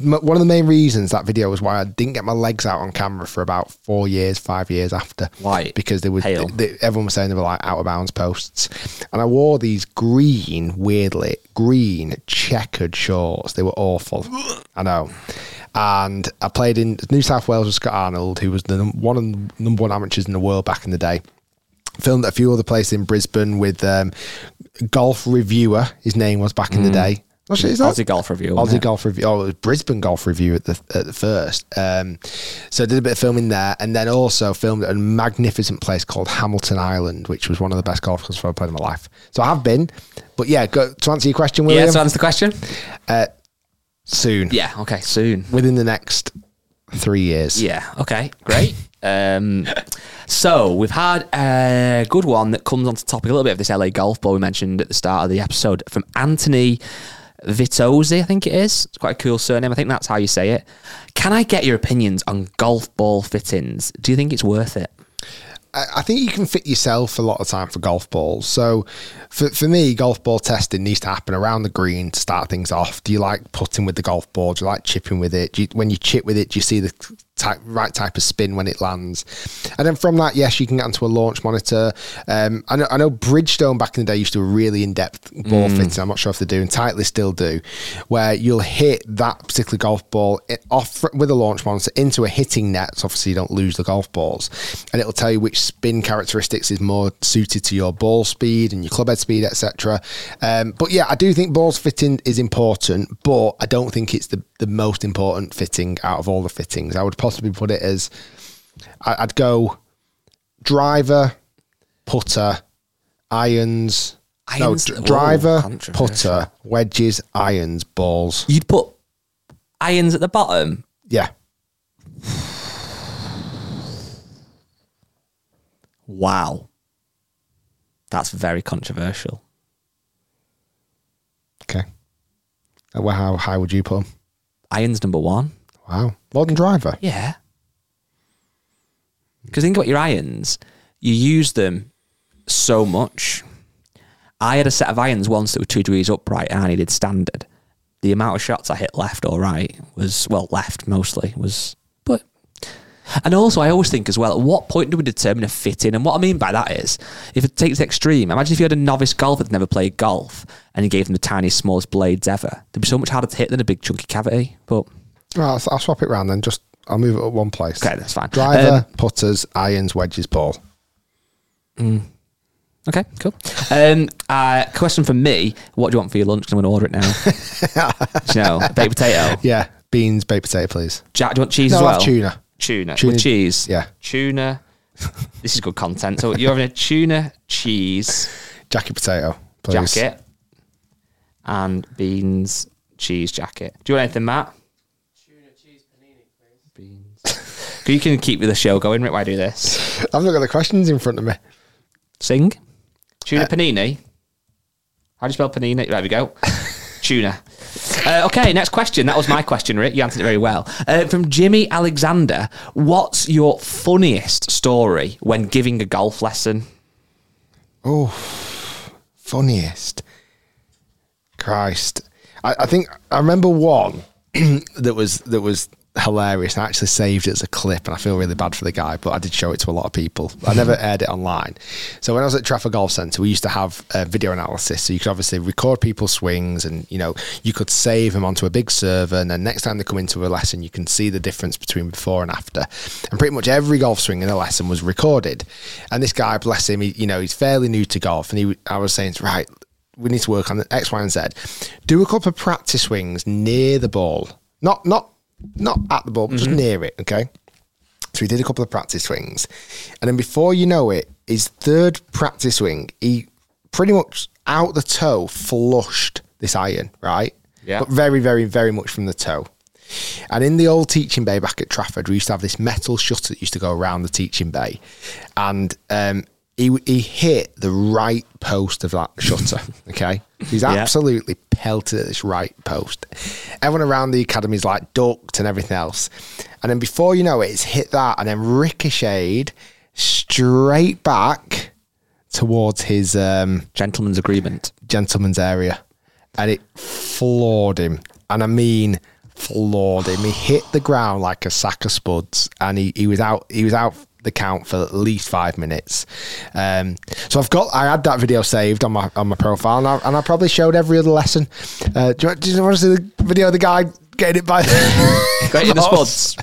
m- one of the main reasons that video was why I didn't get my legs out on camera for about four years, five years after. Why? Because there was Hail. they- everyone was saying they were like out of bounds posts, and I wore these green, weirdly green checkered shorts. They were awful. I know. And I played in New South Wales with Scott Arnold, who was the num- one of the number one amateurs in the world back in the day. Filmed at a few other places in Brisbane with um, Golf Reviewer. His name was back in the day. Is that? Aussie Golf Review. Aussie it? Golf Review. Oh, it was Brisbane Golf Review at the at the first. Um, so I did a bit of filming there, and then also filmed at a magnificent place called Hamilton Island, which was one of the best golf courses I've played in my life. So I have been, but yeah, go, to answer your question, William, Yeah, so answer the question. Soon, Yeah. Okay. Soon. within the next three years. Yeah. Okay. Great. Um, so we've had a good one that comes onto topic a little bit of this LA golf ball we mentioned at the start of the episode from Anthony Vitozzi, I think it is. It's quite a cool surname. I think that's how you say it. Can I get your opinions on golf ball fittings? Do you think it's worth it? I think you can fit yourself a lot of time for golf balls. So for, for me, golf ball testing needs to happen around the green to start things off. Do you like putting with the golf ball? Do you like chipping with it? You, when you chip with it, do you see the type, right type of spin when it lands? And then from that, yes, you can get onto a launch monitor. Um, I, know, I know Bridgestone back in the day used to do a really in depth ball fitting. I'm not sure if they do, and Titleist still do, where you'll hit that particular golf ball off with a launch monitor into a hitting net. So obviously, you don't lose the golf balls, and it'll tell you which spin characteristics is more suited to your ball speed and your club head speed, etc. Um, but yeah, I do think balls fitting is important, but I don't think it's the the most important fitting out of all the fittings. I would possibly put it as I- I'd go driver, putter, irons. Irons- no, dr- driver, putter, wedges, irons, balls. You'd put irons at the bottom. Yeah. Wow. That's very controversial. Okay. Uh, Well, how high would you put 'em? Irons number one. Wow. More than driver. Yeah. Because think about your irons. You use them so much. I had a set of irons once that were two degrees upright and I needed standard. the amount of shots I hit left or right was well left mostly was but and also I always think as well at what point do we determine a fit in and what I mean by that is if it takes extreme imagine if you had a novice golfer that's never played golf and you gave them the tiniest smallest blades ever they'd be so much harder to hit than a big chunky cavity but Well, I'll, I'll swap it round then. Just I'll move it at one place. okay that's fine Driver, Um, putters, irons, wedges, ball. okay cool um, uh, question from me what do you want for your lunch 'Cause I'm going to order it now Do you know baked potato Yeah, beans, baked potato, please. Jack, do you want cheese No, as I'll well have tuna. Tuna, Tuna- with cheese. yeah. Tuna. this is good content. So you're having a tuna cheese Jacket potato, please. jacket and beans cheese jacket. Do you want anything, Matt? Tuna cheese panini, please. You can keep the show going, right? Why do this? I've not got the questions in front of me. Sing. Tuna Uh, panini. How do you spell panini? There we go. Tuna. Uh, okay, next question. That was my question, Rick. You answered it very well. Uh, from Jimmy Alexander, what's your funniest story when giving a golf lesson? Oh, funniest. Christ, I, I think I remember one that was that was hilarious. I actually saved it as a clip, and I feel really bad for the guy, but I did show it to a lot of people. I never aired it online. So when I was at Trafford Golf Centre, we used to have uh, video analysis, so you could obviously record people's swings, and you know you could save them onto a big server, and then next time they come into a lesson, you can see the difference between before and after. And pretty much every golf swing in the lesson was recorded. And this guy, bless him, he, you know he's fairly new to golf, and he I was saying right we need to work on X, Y, and Z. Do a couple of practice swings near the ball, not not not at the ball, but just near it. Okay. So he did a couple of practice swings, and then before you know it, his third practice swing, he pretty much out the toe flushed this iron, right? Yeah. But very, very, very much from the toe. And in the old teaching bay back at Trafford, we used to have this metal shutter that used to go around the teaching bay, and um, he he hit the right post of that shutter. Okay, he's absolutely pelted at this right post. Everyone around the academy is like ducked and everything else, and then before you know it, it's hit that and then ricocheted straight back towards his um, Gentleman's agreement. gentleman's area, and it floored him. And I mean, floored him. He hit the ground like a sack of spuds, and he, he was out. He was out the count for at least five minutes. Um, so I've got. I had that video saved on my on my profile, and I, and I probably showed every other lesson. Uh, do, you, do you want to see the video of the guy getting it by? It the spots?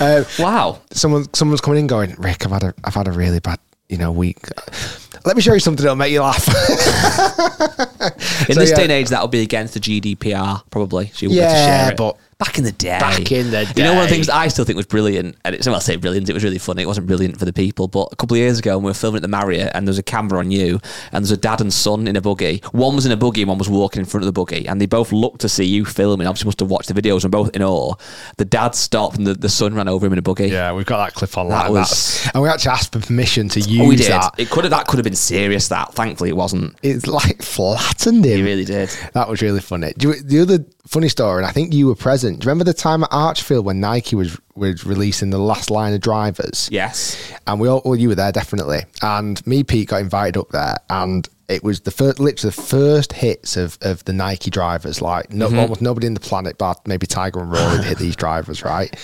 Uh, Wow. someone someone's coming in going, Rick, I've had a I've had a really bad you know week. Let me show you something that'll make you laugh. In So, this yeah. day and age, that'll be against the GDPR, probably. So you wouldn't be to Yeah, but back in the day, back in the day. you know, one of the things I still think was brilliant, and it's well, I say brilliant. It was really funny. It wasn't brilliant for the people, but a couple of years ago, when we were filming at the Marriott, and there was a camera on you, and there's a dad and son in a buggy. One was in a buggy, and one was walking in front of the buggy, and they both looked to see you filming. Obviously, must have watched the videos, and both in awe. The dad stopped, and the, the son ran over him in a buggy. Yeah, we've got that clip online. That was- and we actually asked for permission to use Oh, we did. that. It could have. That could have been serious. That thankfully it wasn't. It's like flattened him. He really did. That was really funny. Do you, the other funny story, and I think you were present. Do you remember the time at Archfield when Nike was was releasing the last line of drivers? Yes. and we all well, you were there definitely. And me, Pete, got invited up there, and it was the first, literally the first hits of, of the Nike drivers. Like no, mm-hmm. almost nobody in the planet, but maybe Tiger and Rory hit these drivers, right?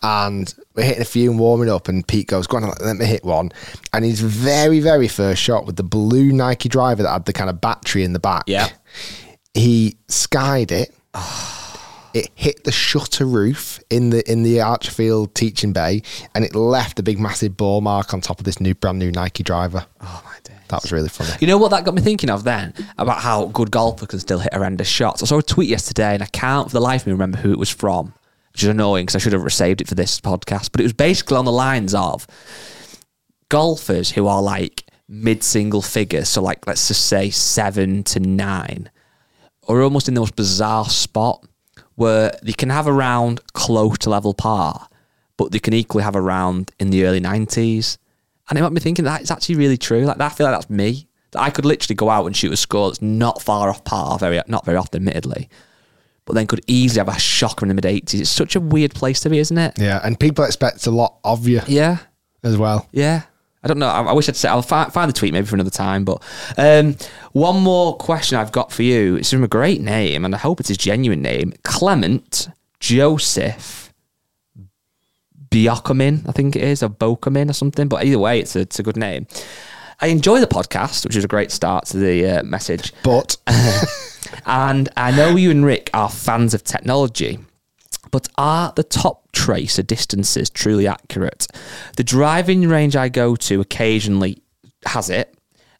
And we're hitting a few and warming up, and Pete goes, "Go on, let me hit one." And his very, very first shot with the blue Nike driver that had the kind of battery in the back. Yeah. he skied it. Ah. It hit the shutter roof in the in the Archfield teaching bay, and it left a big massive ball mark on top of this new brand new Nike driver. Oh my days. That was really funny. You know what that got me thinking of then? About how good golfer can still hit horrendous shots. I saw a tweet yesterday and I can't for the life of me remember who it was from, which is annoying because I should have saved it for this podcast. But it was basically on the lines of golfers who are like mid single figures, so like let's just say seven to nine, are almost in the most bizarre spot where they can have a round close to level par, but they can equally have a round in the early 90s. And it might be thinking that it's actually really true. Like I feel like that's me. That I could literally go out and shoot a score that's not far off par, very not very often, admittedly, but then could easily have a shocker in the mid 80s. It's such a weird place to be, isn't it? Yeah, and people expect a lot of you Yeah, as well. yeah. I don't know. I, I wish I'd say I'll fi- find the tweet maybe for another time. But um, one more question I've got for you. It's from a great name, and I hope it's his genuine name, Clement Joseph Biokamin, I think it is, or Bokamin or something. But either way, it's a, it's a good name. I enjoy the podcast, which is a great start to the uh, message. But And I know you and Rick are fans of technology, but are the top tracer distances truly accurate? The driving range I go to occasionally has it.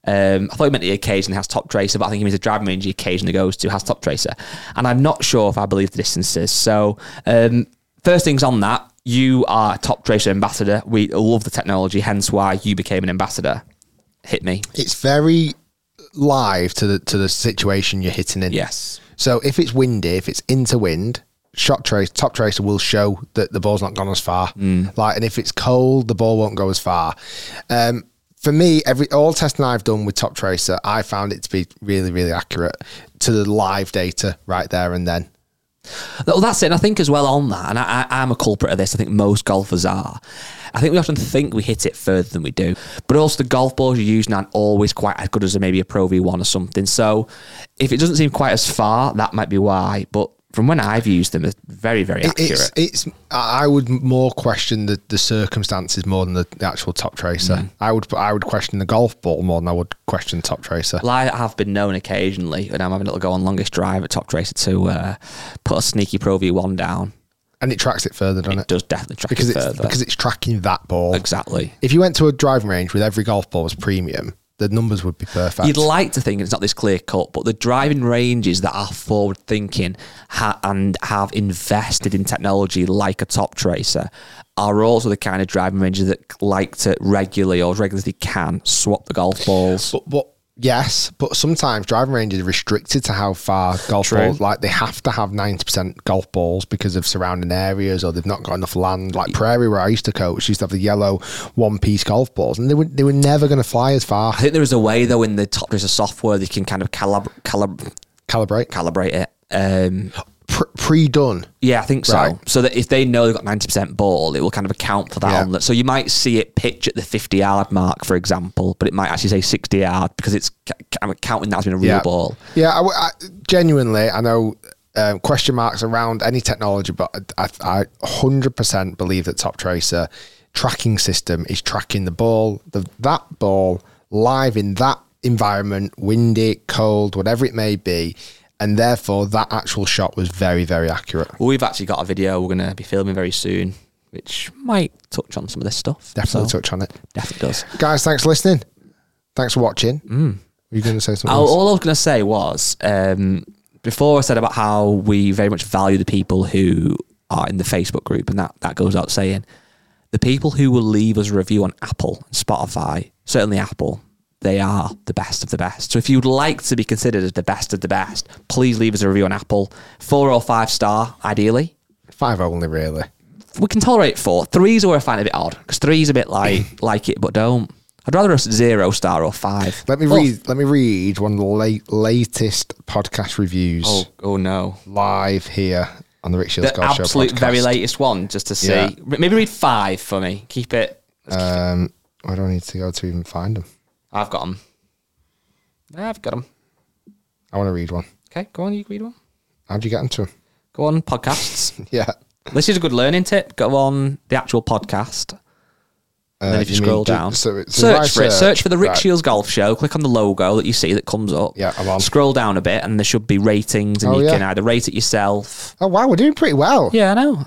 Um, I thought he meant the occasion has top tracer, but I think he means the driving range he occasionally goes to has top tracer. And I'm not sure if I believe the distances. So, um, first things on that, you are a top tracer ambassador. We love the technology, hence why you became an ambassador. Hit me. it's very live to the to the situation you're hitting in. Yes. So if it's windy, if it's into wind, shot trace, top tracer will show that the ball's not gone as far. Like, and if it's cold, the ball won't go as far. Um, for me, every all testing I've done with top tracer, I found it to be really, really accurate to the live data right there and then. Well, that's it. And I think as well on that, and I, I, I'm a culprit of this. I think most golfers are. I think we often think we hit it further than we do, but also the golf balls you're using aren't always quite as good as maybe a Pro V1 or something. So if it doesn't seem quite as far, that might be why. But from when I've used them, it's very, very accurate. It's, it's. I would more question the, the circumstances more than the, the actual top tracer. I would. I would question the golf ball more than I would question top tracer. Well, I have been known occasionally when I'm having a little go on longest drive at Top Tracer to uh, put a sneaky Pro V1 down. And it tracks it further, doesn't It it? does definitely track because it it's further. because it's tracking that ball. exactly. If you went to a driving range with every golf ball was premium, the numbers would be perfect. You'd like to think it's not this clear cut, but the driving ranges that are forward thinking ha- and have invested in technology like a top tracer are also the kind of driving ranges that like to regularly or regularly can swap the golf balls. but, but yes, but sometimes driving ranges are restricted to how far golf True. balls. Like they have to have ninety percent golf balls because of surrounding areas, or they've not got enough land. Like Prairie, where I used to coach, used to have the yellow one-piece golf balls, and they were they were never going to fly as far. I think there is a way though in the top tracer software they can kind of calib- calib- Calibrate calibrate it. Um, pre-done. Yeah, I think so. Right. So that if they know they've got ninety percent ball, it will kind of account for that. Yeah. On that. So you might see it pitch at the fifty yard mark, for example, but it might actually say sixty yard because it's of counting that as being a real yeah. ball. Yeah, I, I- genuinely, I know um, question marks around any technology, but I, I 100% believe that Top Tracer tracking system is tracking the ball, the, that ball live in that environment, windy, cold, whatever it may be, and therefore that actual shot was very, very accurate. Well, we've actually got a video we're going to be filming very soon, which might touch on some of this stuff. Definitely So, touch on it, Definitely does. guys. Thanks for listening. Thanks for watching. Mm. Were you going to say something? All, I was going to say was um, before I said about how we very much value the people who are in the Facebook group, and that, that goes out saying the people who will leave us a review on Apple and Spotify, certainly Apple, they are the best of the best. So if you'd like to be considered as the best of the best, please leave us a review on Apple, four or five star, ideally. Five only, really. We can tolerate four. Three's where I find it a bit odd because three's a bit like like it, but don't. I'd rather a zero star or five. Let me read. Let me read one of the late, latest podcast reviews. Oh, oh no. live here on the Rick Shields the Golf Show absolute podcast. very latest one, just to see. Yeah. Maybe read five for me. Keep it. Um, where do I need to go to even find them? I've got them. I've got them. I want to read one. Okay, go on. You read one. How'd you get into them? Go on podcasts. Yeah. this is a good learning tip. Go on the actual podcast. And then Uh, if you, mean scroll down, so it's- so if I search for it. search- for the Rick right. Shields Golf Show. Click on the logo that you see that comes up. Yeah, I'm on. Scroll down a bit, and there should be ratings, and Oh, you yeah. can either rate it yourself. Oh wow, we're doing pretty well. Yeah, I know.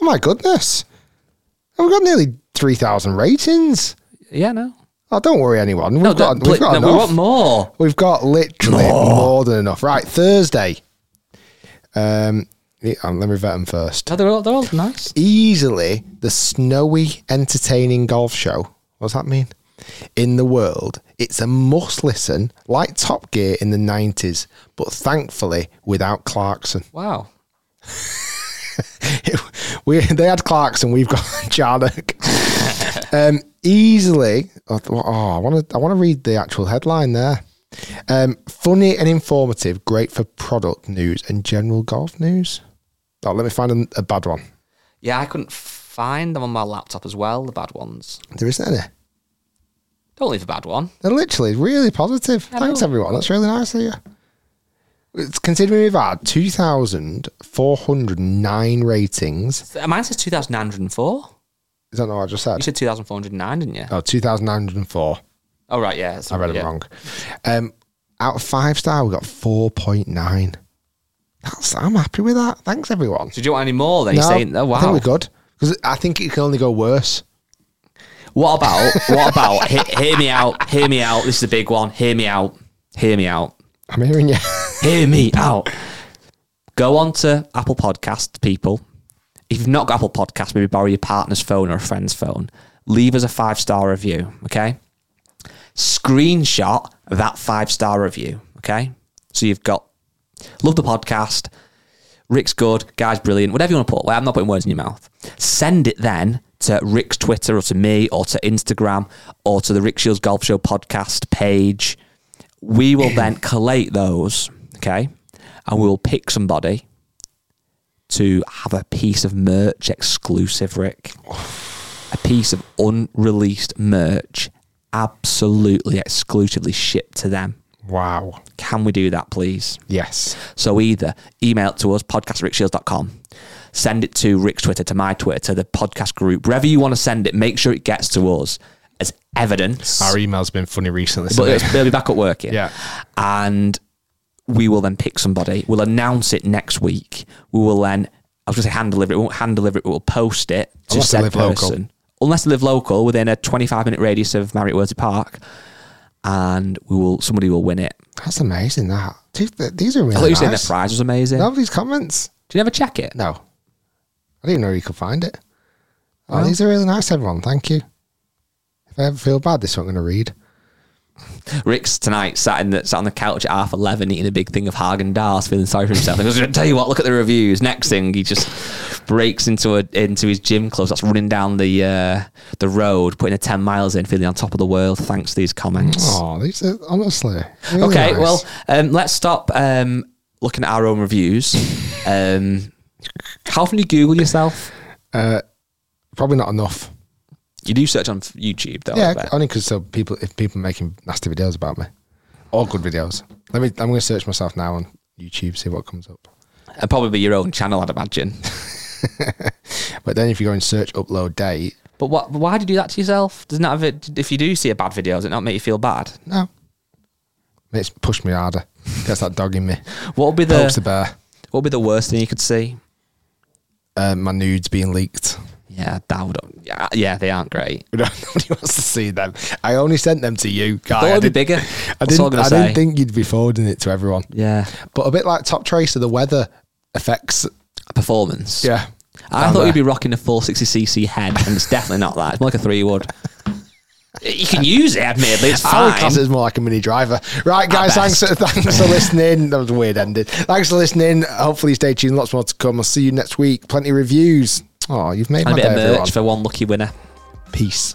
Oh my goodness, oh, we've got nearly three thousand ratings. Yeah, I know. Oh, don't worry, anyone. We've No, got, we've got no, we want more. We've got literally more. than enough. Right, Thursday. Um, um, let me vet them first. Oh, they're all, they're all nice. easily the snowy, entertaining golf show. What does that mean? In the world, it's a must listen, like Top Gear in the 90s, but thankfully without Clarkson. Wow. we, they had Clarkson, we've got Jarnock. um, easily, oh, oh, I want to I want to read the actual headline there. Um, funny and informative, great for product news and general golf news. Oh, let me find a, a bad one. Yeah, I couldn't find them on my laptop as well, the bad ones. There isn't any. Don't leave a bad one. They're literally really positive. Thanks, everyone. That's really nice of you. It's considering we've had 2,409 ratings. Mine says 2,904. Is that not what I just said? You said 2,409, didn't you? oh, 2,904. Oh, right, yeah. I read yeah. it wrong. Um, out of five star, we got 4.9. That's, I'm happy with that. Thanks, everyone. So do you want any more then? You're No, saying, oh, wow. I think we're good. Because I think it can only go worse. What about, what about, he- hear me out, hear me out. This is a big one. Hear me out. Hear me out. I'm hearing you. Hear me out. Go on to Apple Podcast, people. If you've not got Apple Podcast, maybe borrow your partner's phone or a friend's phone. Leave us a five star review, okay? Screenshot that five star review, okay? So you've got love the podcast, Rick's good, guy's brilliant, whatever you want to put. Well, I'm not putting words in your mouth. Send it then to Rick's Twitter or to me or to Instagram or to the Rick Shields Golf Show podcast page. We will then collate those, okay? And we will pick somebody to have a piece of merch exclusive, Rick. A piece of unreleased merch, absolutely exclusively shipped to them. wow. Can we do that, please? Yes. So either email it to us, podcast@rickshields.com, send it to Rick's Twitter, to my Twitter, to the podcast group, wherever you want to send it, make sure it gets to us as evidence. Our email's been funny recently. but so it's, they'll be back up working. Yeah. And we will then pick somebody. We'll announce it next week. We will then, I was going to say hand deliver it. We won't hand deliver it. We'll post it to Unless said live local. person. Unless they live local within a 25 minute radius of Marriott Worsley Park. And we will, somebody will win it. That's amazing, that. These, these are really I thought you said the prize was amazing. No, these comments. Did you ever check it? No. I didn't know you could find it. Oh, these are really nice, everyone. Thank you. If I ever feel bad, this I'm going to read. Rick's tonight sat in the sat on the couch at half eleven eating a big thing of Häagen-Dazs, feeling sorry for himself. He goes, to "Tell you what, look at the reviews." Next thing, he just breaks into a into his gym clothes. That's running down the uh, the road, putting a ten miles in, feeling on top of the world. Thanks to these comments. Oh, these are honestly. really okay, nice. well, um, let's stop um, looking at our own reviews. um, how often do you Google yourself? probably not enough. You do search on YouTube, though. Yeah, only because so people, if people making nasty videos about me, or good videos. Let me. I'm going to search myself now on YouTube, see what comes up. and probably your own channel, I'd imagine. But then if you go and search upload date, But what? Why do you do that to yourself? Doesn't that have it? If you do see a bad video, does it not make you feel bad? no, it's pushed me harder. Gets that dog in me. What would be the the bear. What would be the worst thing you could see? Uh, my nudes being leaked. Yeah, that would. Yeah, yeah, they aren't great. Nobody wants to see them. I only sent them to you, guy. Thought I be bigger. I didn't. I say. didn't think you'd be forwarding it to everyone. Yeah, But a bit like Top Tracer, the weather affects. performance. Yeah, I thought there. you'd be rocking a 460cc head, and it's definitely not that. It's more like a three wood. You can use it, admittedly. It's I would fine. class it as more like a mini driver. Right, guys, thanks, thanks for listening. That was a weird ending. Thanks for listening. Hopefully, stay tuned. Lots more to come. I'll see you next week. Plenty of reviews. Oh, you've made And a bit of merch everyone. for one lucky winner. Peace.